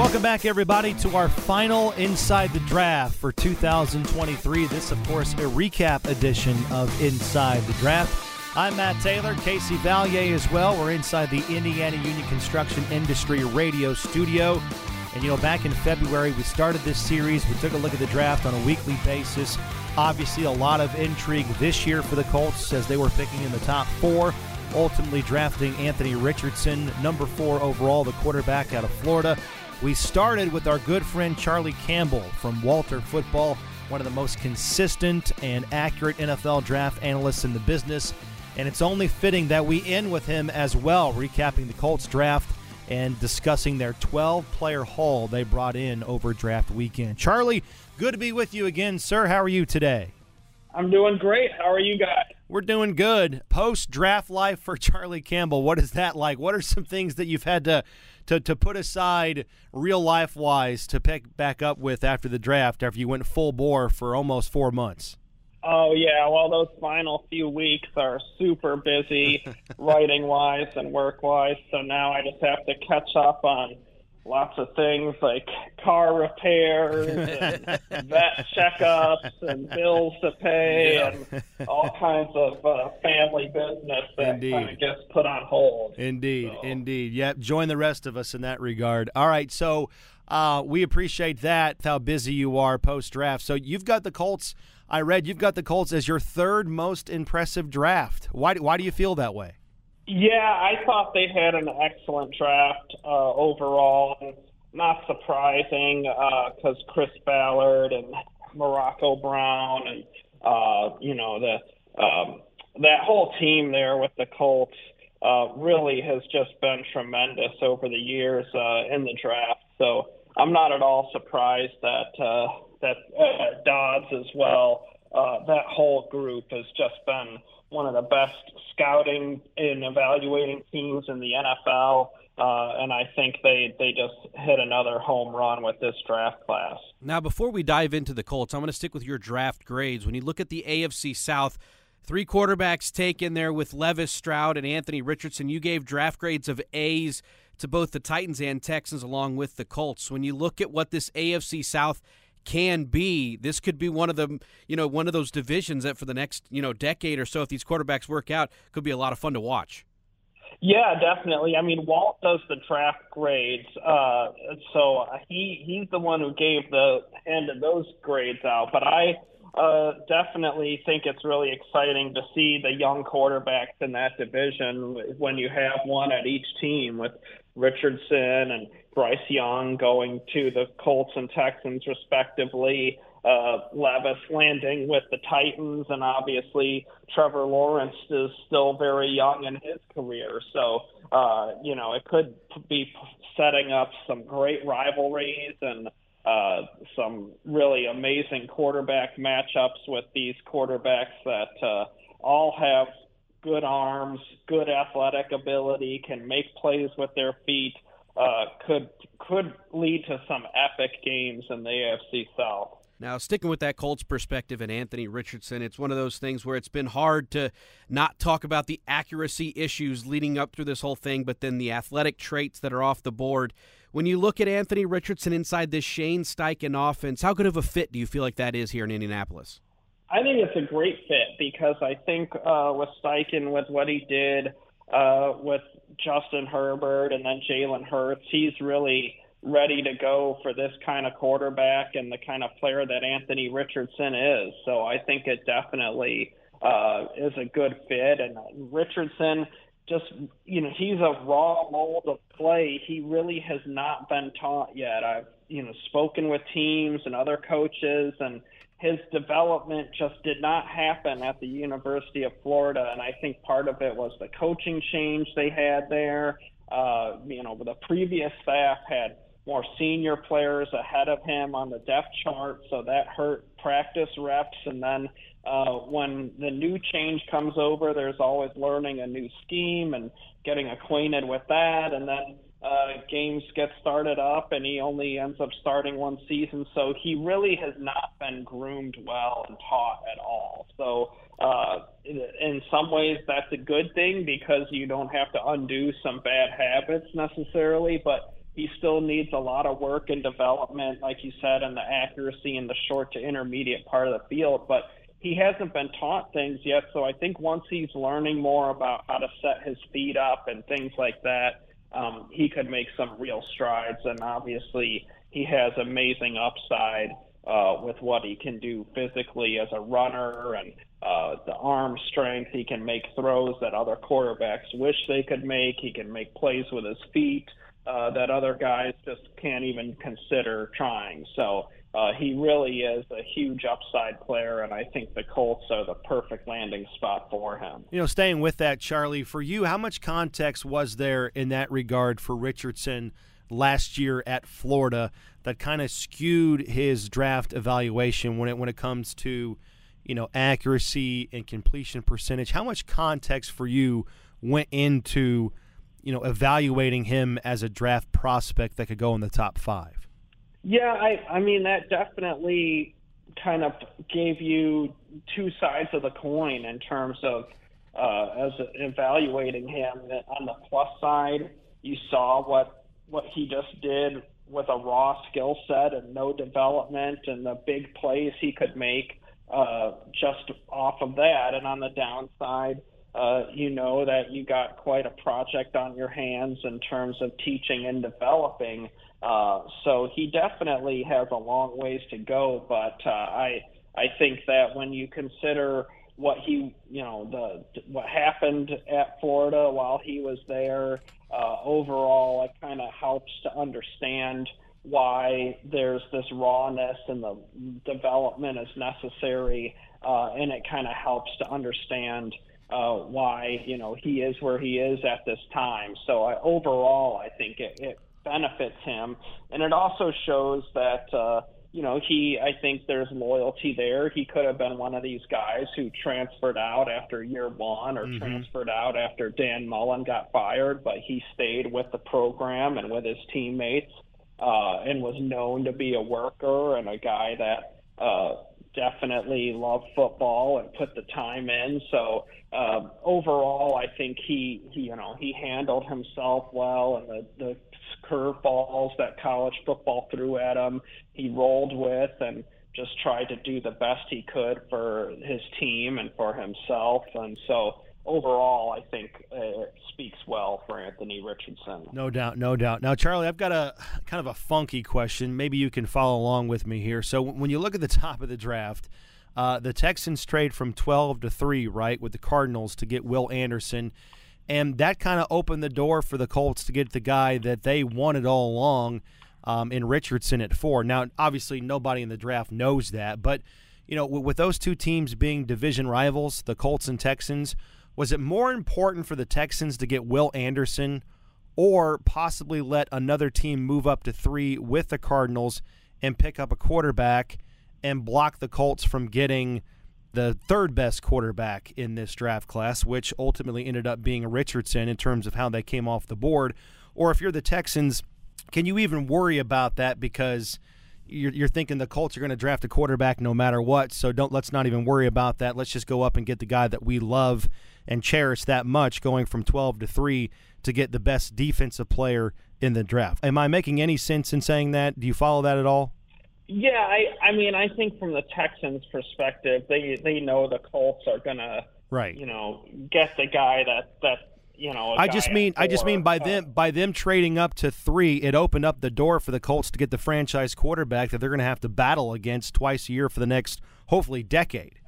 Welcome back, everybody, to our final Inside the Draft for 2023. This, of course, a recap edition of Inside the Draft. I'm Matt Taylor, Casey Vallier as well. We're inside the Indiana Union Construction Industry Radio studio. And, you know, back in February, we started this series. We took a look at the draft on a weekly basis. Obviously, a lot of intrigue this year for the Colts as they were picking in the top four, ultimately drafting Anthony Richardson, number four overall, the quarterback out of Florida. We started with our good friend Charlie Campbell from Walter Football, one of the most consistent and accurate NFL draft analysts in the business. And it's only fitting that we end with him as well, recapping the Colts draft and discussing their 12 player haul they brought in over draft weekend. Charlie, good to be with you again, sir. How are you today? I'm doing great. How are you guys? We're doing good. Post draft life for Charlie Campbell. What is that like? What are some things that you've had to to, to put aside real life wise to pick back up with after the draft after you went full bore for almost four months? Oh yeah, well those final few weeks are super busy writing wise and work wise. So now I just have to catch up on lots of things like car repairs and vet checkups and bills to pay yeah. and all kinds of uh, family business that kind of gets put on hold. Indeed, so. indeed. Yep, join the rest of us in that regard. All right, so uh, we appreciate that, how busy you are post draft. So you've got the Colts – I read you've got the Colts as your third most impressive draft. Why, why do you feel that way? Yeah, I thought they had an excellent draft uh, overall. Not surprising because uh, Chris Ballard and Morocco Brown and uh, you know the um, that whole team there with the Colts uh, really has just been tremendous over the years uh, in the draft. So I'm not at all surprised that uh, that uh, Dodds as well. Uh, that whole group has just been one of the best scouting and evaluating teams in the NFL. Uh, and I think they, they just hit another home run with this draft class. Now, before we dive into the Colts, I'm going to stick with your draft grades. When you look at the AFC South, three quarterbacks taken there with Levis Stroud and Anthony Richardson. You gave draft grades of A's to both the Titans and Texans, along with the Colts. When you look at what this AFC South can be. This could be one of them you know one of those divisions that for the next you know decade or so if these quarterbacks work out could be a lot of fun to watch. Yeah definitely. I mean walt does the draft grades uh so he he's the one who gave the handed those grades out but i uh, definitely think it's really exciting to see the young quarterbacks in that division when you have one at each team with Richardson and Bryce Young going to the Colts and Texans respectively. Uh, Levis landing with the Titans, and obviously Trevor Lawrence is still very young in his career. So, uh, you know, it could be setting up some great rivalries and uh, some really amazing quarterback matchups with these quarterbacks that uh, all have good arms, good athletic ability, can make plays with their feet, uh, could could lead to some epic games in the AFC South. Now, sticking with that Colts perspective and Anthony Richardson, it's one of those things where it's been hard to not talk about the accuracy issues leading up through this whole thing, but then the athletic traits that are off the board. When you look at Anthony Richardson inside this Shane Steichen offense, how good of a fit do you feel like that is here in Indianapolis? I think it's a great fit because I think uh, with Steichen, with what he did uh, with Justin Herbert and then Jalen Hurts, he's really ready to go for this kind of quarterback and the kind of player that Anthony Richardson is. So I think it definitely uh, is a good fit. And Richardson, just you know, he's a raw mold of play. He really has not been taught yet. I've you know spoken with teams and other coaches and his development just did not happen at the University of Florida, and I think part of it was the coaching change they had there. Uh, you know, the previous staff had more senior players ahead of him on the depth chart, so that hurt practice reps. And then uh, when the new change comes over, there's always learning a new scheme and getting acquainted with that, and then uh, games get started up, and he only ends up starting one season. So he really has not been groomed well and taught at all. So uh, in some ways, that's a good thing because you don't have to undo some bad habits necessarily. But he still needs a lot of work and development, like you said, in the accuracy in the short to intermediate part of the field. But he hasn't been taught things yet. So I think once he's learning more about how to set his feet up and things like that, um, he could make some real strides. And obviously, he has amazing upside uh, with what he can do physically as a runner and uh, the arm strength. He can make throws that other quarterbacks wish they could make. He can make plays with his feet uh, that other guys just can't even consider trying. So uh, he really is a huge upside player, and I think the Colts are the perfect landing spot for him. You know, staying with that, Charlie, for you, how much context was there in that regard for Richardson last year at Florida that kind of skewed his draft evaluation when it when it comes to you know accuracy and completion percentage? How much context for you went into you know evaluating him as a draft prospect that could go in the top five? Yeah, I I mean that definitely kind of gave you two sides of the coin in terms of uh, as evaluating him. On the plus side, you saw what what he just did with a raw skill set and no development and the big plays he could make uh, just off of that. And on the downside, uh, you know that you got quite a project on your hands in terms of teaching and developing. Uh, so he definitely has a long ways to go, but uh, I I think that when you consider what he you know the what happened at Florida while he was there, uh, overall it kind of helps to understand why there's this rawness and the development is necessary, uh, and it kind of helps to understand uh, why you know he is where he is at this time. So I, overall, I think it, it benefits him, and it also shows that. Uh, you know, he, I think there's loyalty there. He could have been one of these guys who transferred out after year one or mm-hmm. transferred out after Dan Mullen got fired, but he stayed with the program and with his teammates uh, and was known to be a worker and a guy that uh, definitely loved football and put the time in. So uh, overall, I think he, he, you know, he handled himself well, and the the curveballs that college football threw at him, he rolled with and just tried to do the best he could for his team and for himself. And so overall, I think uh, speaks well for Anthony Richardson. No doubt, no doubt. Now, Charlie, I've got a kind of a funky question. Maybe you can follow along with me here. So, when you look at the top of the draft, uh, the Texans trade from 12 to 3, right, with the Cardinals to get Will Anderson. And that kind of opened the door for the Colts to get the guy that they wanted all along um, in Richardson at four. Now, obviously, nobody in the draft knows that. But, you know, with those two teams being division rivals, the Colts and Texans, was it more important for the Texans to get Will Anderson or possibly let another team move up to three with the Cardinals and pick up a quarterback and block the Colts from getting the third best quarterback in this draft class, which ultimately ended up being Richardson in terms of how they came off the board? Or if you're the Texans, can you even worry about that because – you're, you're thinking the Colts are going to draft a quarterback no matter what. So don't let's not even worry about that. Let's just go up and get the guy that we love and cherish that much, going from 12 to three to get the best defensive player in the draft. Am I making any sense in saying that? Do you follow that at all? Yeah, I I mean I think from the Texans' perspective, they they know the Colts are gonna right you know get the guy that that you know. I just mean I just mean by uh, them by them trading up to three, it opened up the door for the Colts to get the franchise quarterback that they're going to have to battle against twice a year for the next hopefully decade.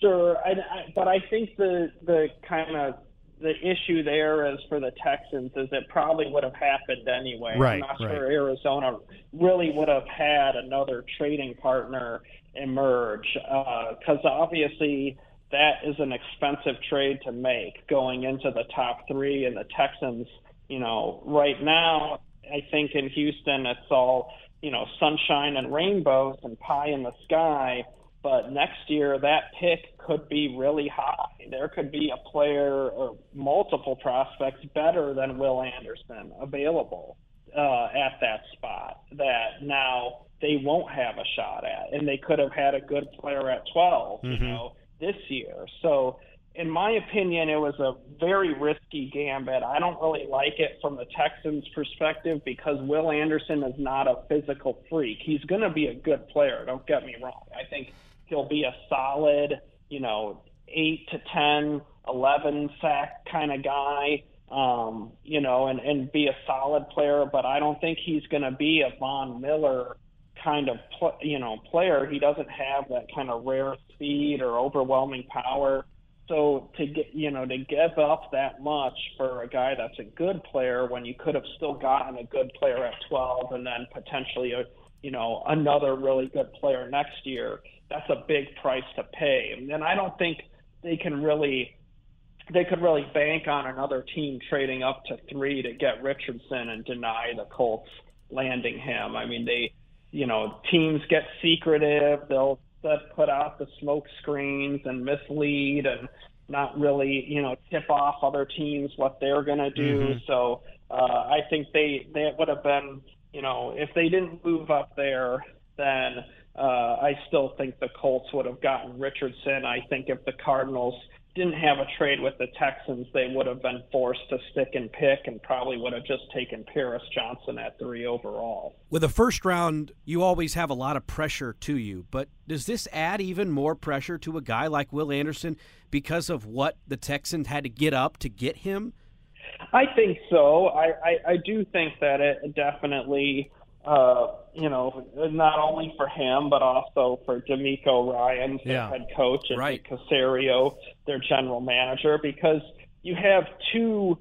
Sure, I, I, but I think the the kind of the issue there is for the Texans is it probably would have happened anyway. Right, I'm not right. sure Arizona really would have had another trading partner emerge because uh, obviously that is an expensive trade to make going into the top three. And the Texans, you know, right now, I think in Houston, it's all, you know, sunshine and rainbows and pie in the sky. But next year, that pick could be really high. There could be a player or multiple prospects better than Will Anderson available uh, at that spot that now they won't have a shot at. And they could have had a good player at 12, mm-hmm. you know this year. So in my opinion, it was a very risky gambit. I don't really like it from the Texans' perspective because Will Anderson is not a physical freak. He's going to be a good player. Don't get me wrong. I think he'll be a solid, you know, eight to ten, eleven sack kind of guy. Um, you know, and and be a solid player. But I don't think he's going to be a Von Miller kind of pl- you know player. He doesn't have that kind of rare speed or overwhelming power. So to get you know to give up that much for a guy that's a good player when you could have still gotten a good player at 12 and then potentially a you know another really good player next year, that's a big price to pay. And I don't think they can really they could really bank on another team trading up to three to get Richardson and deny the Colts landing him. I mean they you know teams get secretive. They'll that put out the smoke screens and mislead and not really, you know, tip off other teams what they're going to do. Mm-hmm. So uh, I think they they would have been, you know, if they didn't move up there, then uh, I still think the Colts would have gotten Richardson. I think if the Cardinals didn't have a trade with the Texans, they would have been forced to stick and pick and probably would have just taken Paris Johnson at three overall. With a first round, you always have a lot of pressure to you, but does this add even more pressure to a guy like Will Anderson because of what the Texans had to get up to get him? I think so. I, I, I do think that it definitely uh, you know, not only for him but also for DeMeco Ryan, yeah. head coach, and right. Caserio, their general manager, because you have two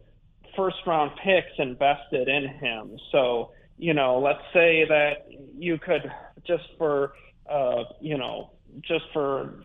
first round picks invested in him. So, you know, let's say that you could just for uh, you know, just for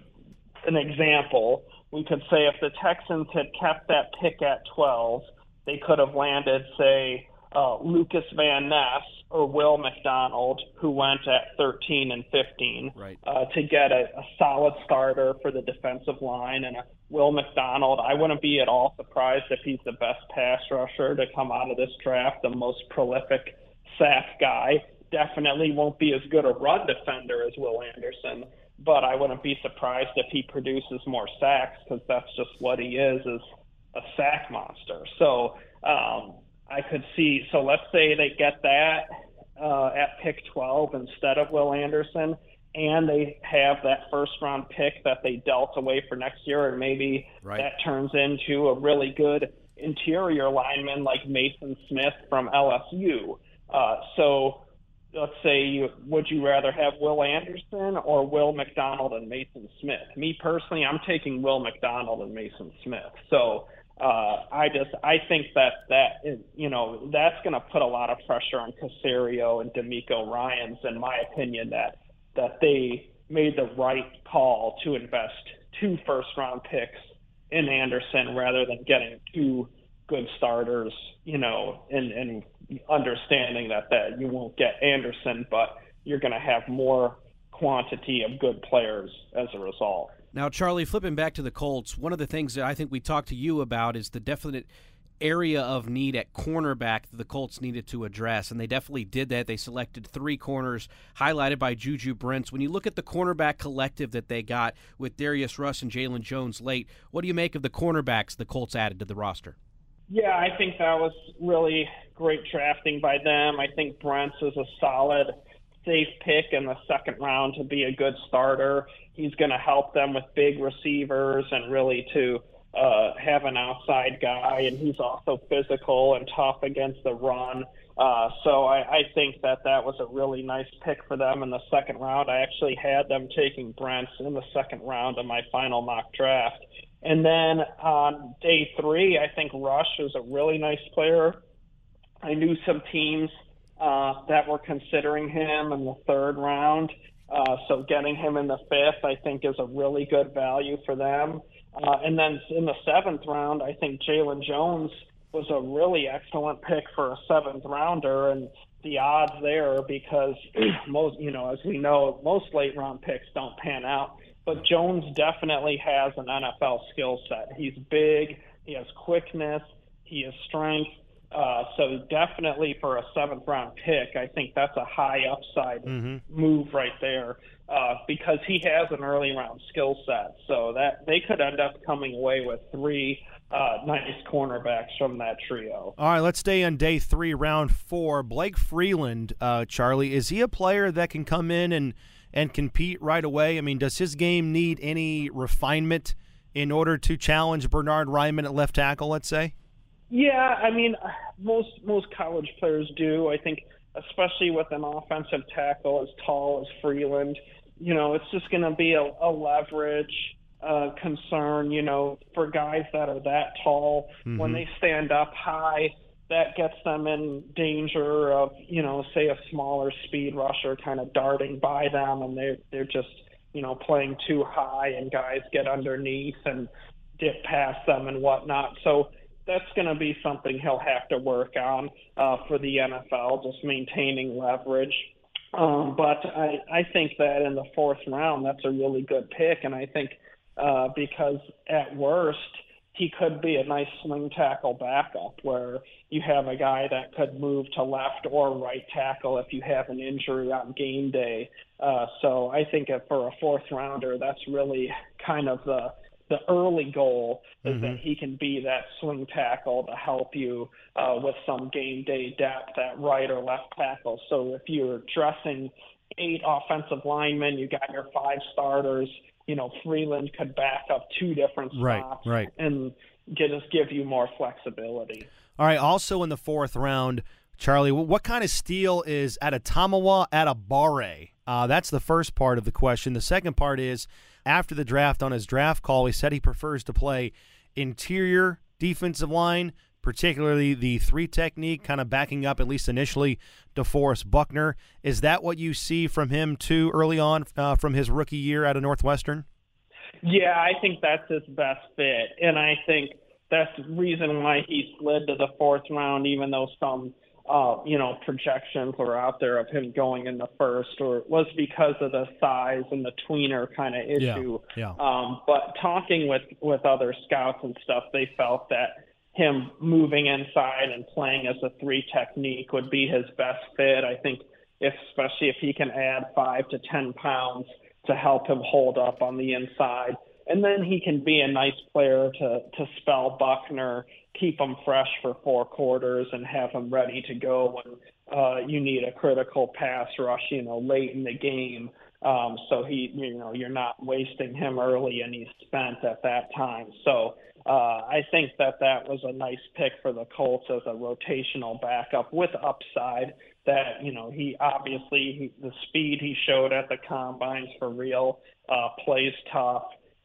an example, we could say if the Texans had kept that pick at 12, they could have landed, say, uh, Lucas Van Ness or Will McDonald, who went at 13 and 15, right. uh, to get a, a solid starter for the defensive line. And a Will McDonald, I wouldn't be at all surprised if he's the best pass rusher to come out of this draft, the most prolific sack guy. Definitely won't be as good a run defender as Will Anderson, but I wouldn't be surprised if he produces more sacks because that's just what he is, is a sack monster. So, um, I could see. So let's say they get that uh, at pick 12 instead of Will Anderson, and they have that first round pick that they dealt away for next year, and maybe right. that turns into a really good interior lineman like Maason Smith from LSU. Uh, so let's say you would you rather have Will Anderson or Will McDonald and Maason Smith? Me personally, I'm taking Will McDonald and Maason Smith. So uh, I just I think that that you know that's going to put a lot of pressure on Caserio and DeMeco Ryans in my opinion that that they made the right call to invest two first round picks in Anderson rather than getting two good starters you know and and understanding that that you won't get Anderson but you're going to have more quantity of good players as a result. Now, Charlie, flipping back to the Colts, one of the things that I think we talked to you about is the definite area of need at cornerback that the Colts needed to address, and they definitely did that. They selected three corners, highlighted by Juju Brents. When you look at the cornerback collective that they got with Darius Rush and Jalen Jones late, what do you make of the cornerbacks the Colts added to the roster? Yeah, I think that was really great drafting by them. I think Brents is a solid safe pick in the second round to be a good starter. He's going to help them with big receivers and really to uh, have an outside guy, and he's also physical and tough against the run. Uh, so I, I think that that was a really nice pick for them in the second round. I actually had them taking Brents in the second round of my final mock draft. And then on day three, I think Rush was a really nice player. I knew some teams – uh, that were considering him in the third round. Uh, so getting him in the fifth, I think, is a really good value for them. Uh, and then in the seventh round, I think Jalen Jones was a really excellent pick for a seventh rounder, and the odds there because most, you know, as we know, most late round picks don't pan out. But Jones definitely has an NFL skill set. He's big, he has quickness, he has strength, Uh, so definitely for a seventh round pick, I think that's a high upside mm-hmm. move right there uh, because he has an early round skill set. So that they could end up coming away with three uh, nice cornerbacks from that trio. All right, let's stay on day three, round four. Blake Freeland, uh, Charlie, is he a player that can come in and and compete right away? I mean, does his game need any refinement in order to challenge Bernard Raimann at left tackle? Let's say. Yeah, I mean, most most college players do. I think, especially with an offensive tackle as tall as Freeland, you know, it's just going to be a, a leverage uh, concern. You know, for guys that are that tall, mm-hmm. when they stand up high, that gets them in danger of, you know, say a smaller speed rusher kind of darting by them, and they they're just, you know, playing too high, and guys get underneath and dip past them and whatnot. So that's going to be something he'll have to work on uh, for the NFL, just maintaining leverage. Um, but I, I think that in the fourth round, that's a really good pick, and I think uh, because at worst he could be a nice swing tackle backup where you have a guy that could move to left or right tackle if you have an injury on game day. Uh, so I think for a fourth rounder, that's really kind of the the early goal is mm-hmm. that he can be that swing tackle to help you uh, with some game day depth at right or left tackle. So if you're dressing eight offensive linemen, you got your five starters. You know, Freeland could back up two different spots right, right. and us give you more flexibility. All right. Also in the fourth round, Charlie, what kind of steal is Adetomiwa Adebawore? Uh, that's the first part of the question. The second part is after the draft on his draft call, he said he prefers to play interior defensive line, particularly the three technique, kind of backing up, at least initially, DeForest Buckner. Is that what you see from him, too, early on uh, from his rookie year out of Northwestern? Yeah, I think that's his best fit. And I think that's the reason why he slid to the fourth round, even though some – uh, you know, projections were out there of him going in the first, or was because of the size and the tweener kind of issue. Yeah, yeah. Um, but talking with with other scouts and stuff, they felt that him moving inside and playing as a three technique would be his best fit. I think, if, especially if he can add five to ten pounds to help him hold up on the inside and then he can be a nice player to to spell Buckner, keep them fresh for four quarters, and have them ready to go when uh, you need a critical pass rush, you know, late in the game. Um, so he, you know, you're not wasting him early, and he's spent at that time. So uh, I think that that was a nice pick for the Colts as a rotational backup with upside. That you know, he obviously he, the speed he showed at the combines for real, uh, plays tough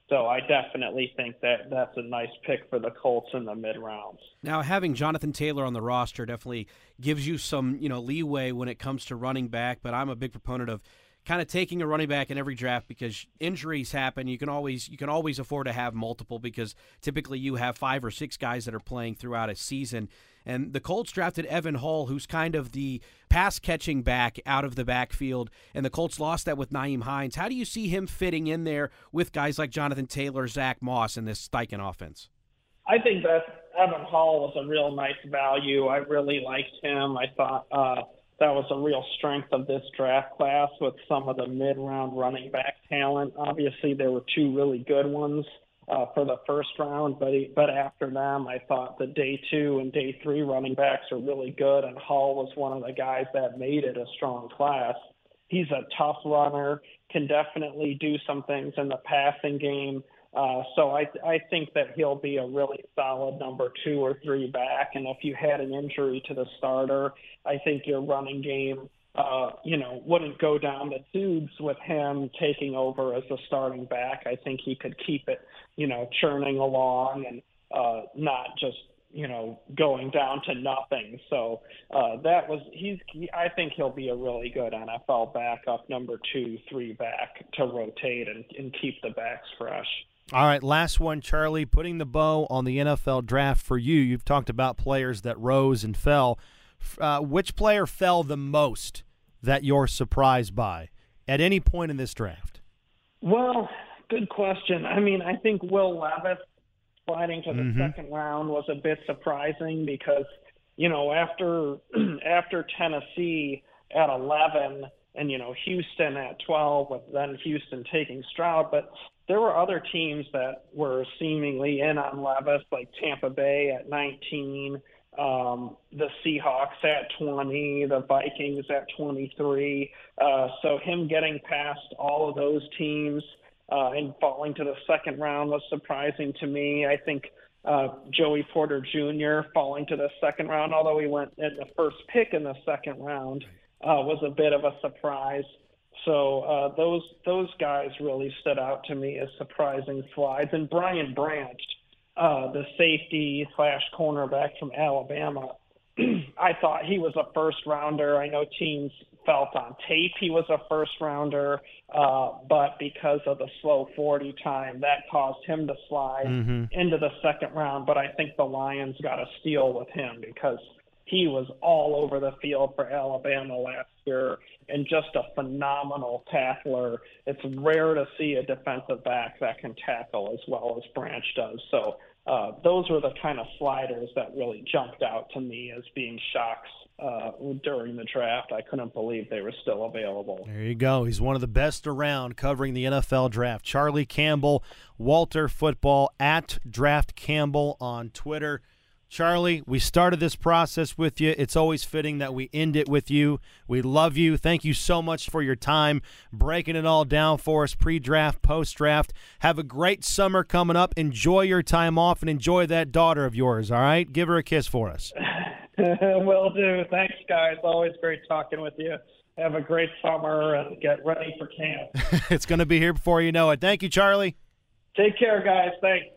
so I definitely think that that's a nice pick for the Colts in the mid rounds. Now, having Jonathan Taylor on the roster definitely gives you some, you know, leeway when it comes to running back. But I'm a big proponent of kind of taking a running back in every draft because injuries happen. You can always you can always afford to have multiple because typically you have five or six guys that are playing throughout a season. And the Colts drafted Evan Hull, who's kind of the pass catching back out of the backfield. And the Colts lost that with Nyheim Hines. How do you see him fitting in there with guys like Jonathan Taylor, Zach Moss, in this Steichen offense? I think that Evan Hull was a real nice value. I really liked him. I thought uh, that was a real strength of this draft class with some of the mid round running back talent. Obviously, there were two really good ones uh, for the first round, but he, but after them, I thought the day two and day three running backs are really good, and Hull was one of the guys that made it a strong class. He's a tough runner, can definitely do some things in the passing game. Uh, so I I think that he'll be a really solid number two or three back. And if you had an injury to the starter, I think your running game uh, you know, wouldn't go down the tubes with him taking over as a starting back. I think he could keep it, you know, churning along and uh, not just, you know, going down to nothing. So uh, that was he's. He, I think he'll be a really good NFL backup, number two, three back to rotate and, and keep the backs fresh. All right, last one, Charlie. Putting the bow on the NFL draft for you. You've talked about players that rose and fell. Uh, which player fell the most that you're surprised by at any point in this draft? Well, good question. I mean, I think Will Levis sliding to the mm-hmm. second round was a bit surprising because you know, after after Tennessee at 11 and you know Houston at 12 with then Houston taking Stroud but there were other teams that were seemingly in on Levis like Tampa Bay at 19 um, the Seahawks at 20 the Vikings at 23 uh, so him getting past all of those teams uh, and falling to the second round was surprising to me I think uh, Joey Porter Jr. falling to the second round although he went at the first pick in the second round uh, was a bit of a surprise. So uh, those those guys really stood out to me as surprising slides. And Brian Branch, uh, the safety slash cornerback from Alabama, I thought he was a first rounder. I know teams felt on tape he was a first rounder, uh, but because of the slow 40 time, that caused him to slide mm-hmm. into the second round. But I think the Lions got a steal with him because he was all over the field for Alabama last year and just a phenomenal tackler. It's rare to see a defensive back that can tackle as well as Branch does. So uh, those were the kind of sliders that really jumped out to me as being shocks uh, during the draft. I couldn't believe they were still available. There you go. He's one of the best around covering the NFL draft. Charlie Campbell, Walter Football at Draft Campbell on Twitter. Charlie, we started this process with you. It's always fitting that we end it with you. We love you. Thank you so much for your time breaking it all down for us pre draft, post draft. Have a great summer coming up. Enjoy your time off and enjoy that daughter of yours, all right? Give her a kiss for us. Will do. Thanks, guys. Always great talking with you. Have a great summer and get ready for camp. it's going to be here before you know it. Thank you, Charlie. Take care, guys. Thanks.